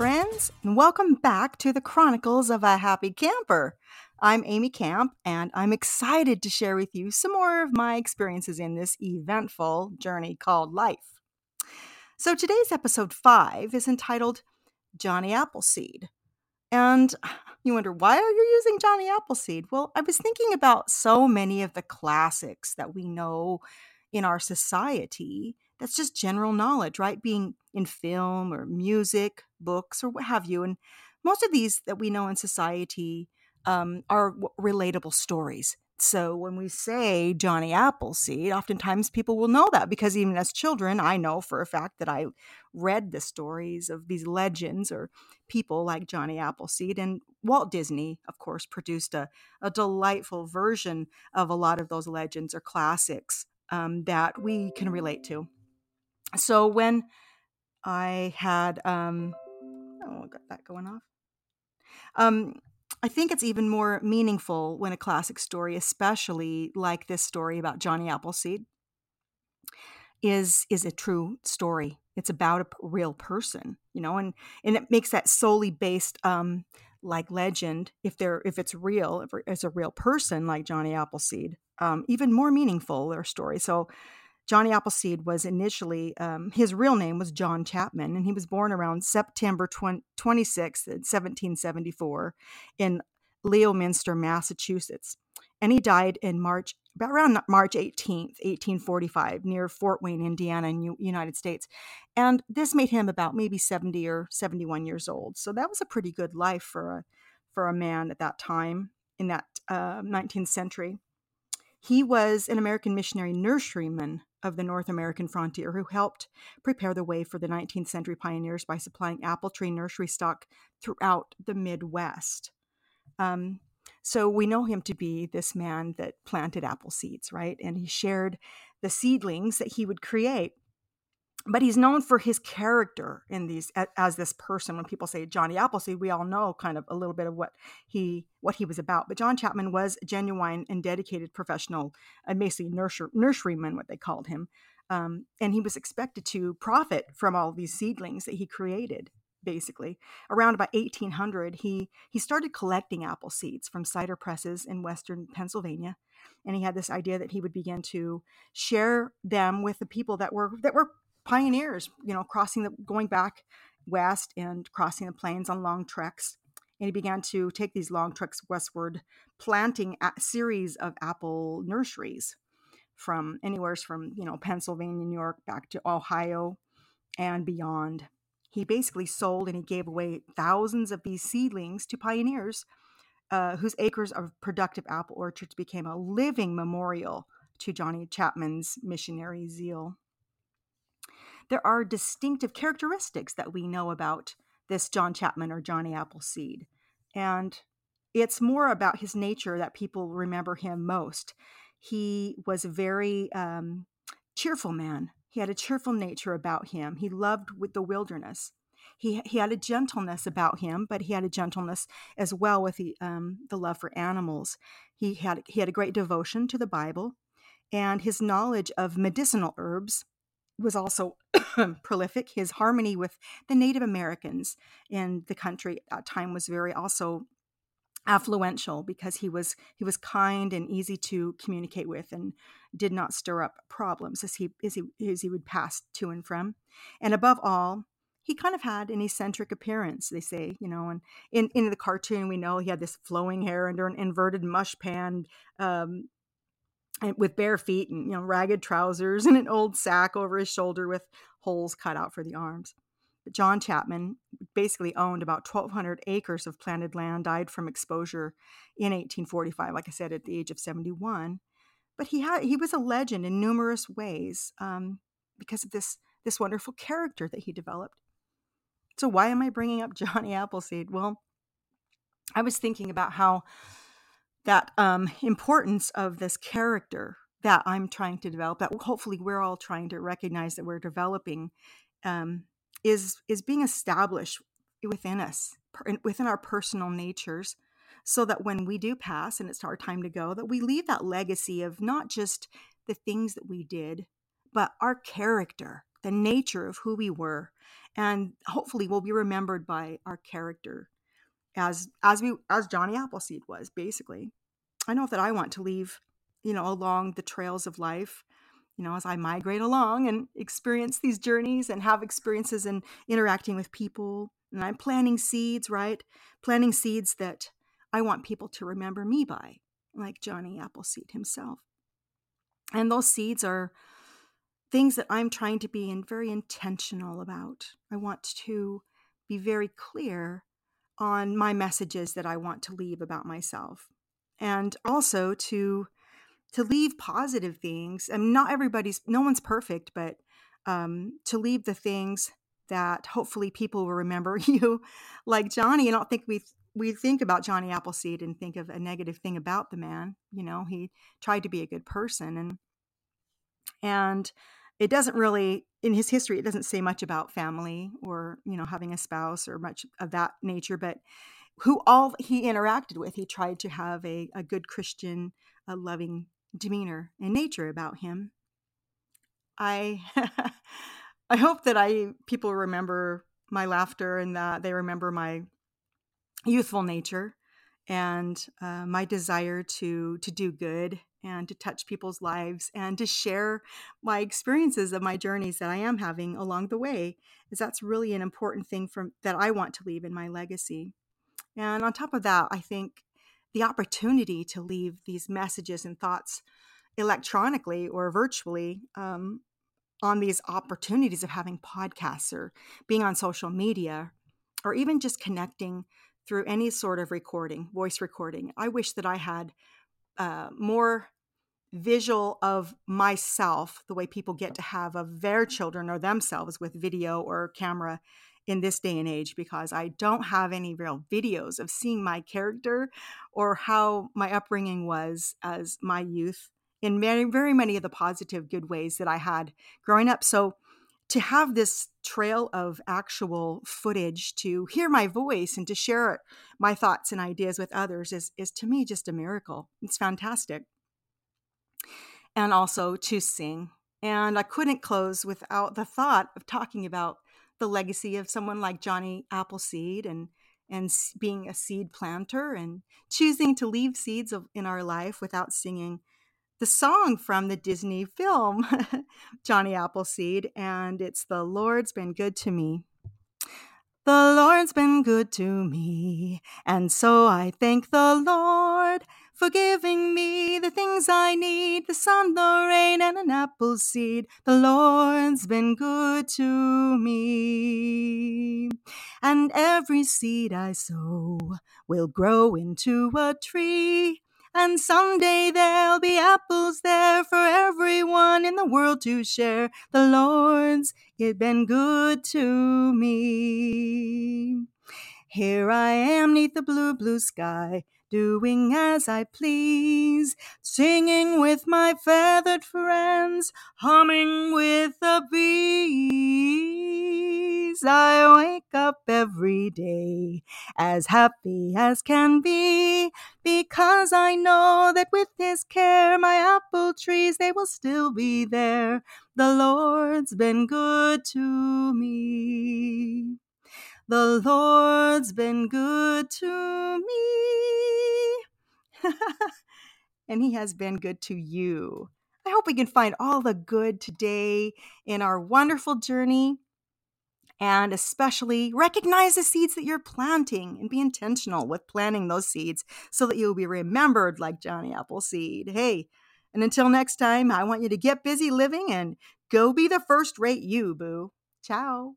friends, and welcome back to the Chronicles of a Happy Camper. I'm Amy Camp, and I'm excited to share with you some more of my experiences in this eventful journey called life. So, today's episode five is entitled Johnny Appleseed. And you wonder, why are you using Johnny Appleseed? Well, I was thinking about so many of the classics that we know in our society that's just general knowledge, right? Being in film or music, books, or what have you. And most of these that we know in society um, are relatable stories. So when we say Johnny Appleseed, oftentimes people will know that because even as children, I know for a fact that I read the stories of these legends or people like Johnny Appleseed. And Walt Disney, of course, produced a, a delightful version of a lot of those legends or classics um, that we can relate to. So when I had, um, oh, got that going off. Um, I think it's even more meaningful when a classic story, especially like this story about Johnny Appleseed, is is a true story. It's about a real person, you know, and and it makes that solely based um, like legend if they're if it's real, if it's a real person like Johnny Appleseed, um, even more meaningful their story. So Johnny Appleseed was initially, um, his real name was John Chapman, and he was born around September 20, 26, 1774, in Leominster, Massachusetts. And he died in March, about around March 18th, 1845, near Fort Wayne, Indiana, in U- United States. And this made him about maybe 70 or 71 years old. So that was a pretty good life for a, for a man at that time in that uh, 19th century. He was an American missionary nurseryman of the North American frontier who helped prepare the way for the 19th century pioneers by supplying apple tree nursery stock throughout the Midwest. Um, so we know him to be this man that planted apple seeds, right? And he shared the seedlings that he would create but he's known for his character in these as this person. When people say johnny appleseed we all know kind of a little bit of what he what he was about. But john chapman was a genuine and dedicated professional and basically nursery, nurseryman what they called him. Um, and he was expected to profit from all these seedlings that he created basically. Around about 1800 he he started collecting apple seeds from cider presses in western pennsylvania and he had this idea that he would begin to share them with the people that were that were pioneers, you know, crossing the going back west and crossing the plains on long treks. And he began to take these long treks westward, planting a series of apple nurseries from anywhere from, you know, Pennsylvania, New York, back to Ohio and beyond. He basically sold and he gave away thousands of these seedlings to pioneers uh, whose acres of productive apple orchards became a living memorial to Johnny Chapman's missionary zeal there are distinctive characteristics that we know about this John Chapman or Johnny Appleseed. And it's more about his nature that people remember him most. He was a very um, cheerful man. He had a cheerful nature about him. He loved with the wilderness. He, he had a gentleness about him, but he had a gentleness as well with the, um, the love for animals. He had, he had a great devotion to the Bible, and his knowledge of medicinal herbs was also prolific. His harmony with the Native Americans in the country at time was very also affluential because he was he was kind and easy to communicate with and did not stir up problems as he as he as he would pass to and from. And above all, he kind of had an eccentric appearance, they say, you know, and in, in the cartoon we know he had this flowing hair under an inverted mush pan um, with bare feet and you know ragged trousers and an old sack over his shoulder with holes cut out for the arms. But John Chapman basically owned about 1,200 acres of planted land, died from exposure in 1845, like I said, at the age of 71. But he had he was a legend in numerous ways um, because of this this wonderful character that he developed. So why am I bringing up Johnny Appleseed? Well, I was thinking about how that um, importance of this character that I'm trying to develop, that hopefully we're all trying to recognize that we're developing, um, is is being established within us, within our personal natures, so that when we do pass and it's our time to go, that we leave that legacy of not just the things that we did, but our character, the nature of who we were. And hopefully we'll be remembered by our character as as we as Johnny Appleseed was, basically. I know that I want to leave, you know, along the trails of life, you know, as I migrate along and experience these journeys and have experiences in interacting with people. And I'm planting seeds, right? Planting seeds that I want people to remember me by, like Johnny Appleseed himself. And those seeds are things that I'm trying to be in very intentional about. I want to be very clear on my messages that I want to leave about myself. And also to to leave positive things. Mean, not everybody's no one's perfect, but um, to leave the things that hopefully people will remember you like Johnny. I don't think we we think about Johnny Appleseed and think of a negative thing about the man. You know, he tried to be a good person and and it doesn't really in his history it doesn't say much about family or you know having a spouse or much of that nature but who all he interacted with he tried to have a, a good christian a loving demeanor and nature about him. I i hope that i people remember my laughter and that they remember my youthful nature and uh, my desire to to do good and to touch people's lives and to share my experiences of my journeys that I am having along the way is that's really an important thing from that I want to leave in my legacy. And on top of that, I think the opportunity to leave these messages and thoughts electronically or virtually um, on these opportunities of having podcasts or being on social media or even just connecting through any sort of recording, voice recording. I wish that I had uh, more visual of myself, the way people get to have of their children or themselves with video or camera in this day and age, because I don't have any real videos of seeing my character or how my upbringing was as my youth in very, very many of the positive, good ways that I had growing up. So to have this trail of actual footage to hear my voice and to share my thoughts and ideas with others is, is to me just a miracle. It's fantastic. And also to sing. And I couldn't close without the thought of talking about the legacy of someone like Johnny Appleseed and and being a seed planter and choosing to leave seeds of, in our life without singing the song from the Disney film, Johnny Appleseed, and it's The Lord's Been Good to Me. The Lord's been good to me, and so I thank the Lord for giving me the things I need the sun, the rain, and an apple seed. The Lord's been good to me. And every seed I sow will grow into a tree. And someday there'll be apples there for everyone in the world to share. The Lord's it been good to me. Here I am neath the blue, blue sky, doing as I please, singing with my feathered friends, humming with the bees. I wake up every day as happy as can be, because I know that with His care, my apple trees, they will still be there. The Lord's been good to me. The Lord's been good to me. and He has been good to you. I hope we can find all the good today in our wonderful journey and especially recognize the seeds that you're planting and be intentional with planting those seeds so that you'll be remembered like Johnny Appleseed. Hey, and until next time, I want you to get busy living and go be the first rate you, boo. Ciao.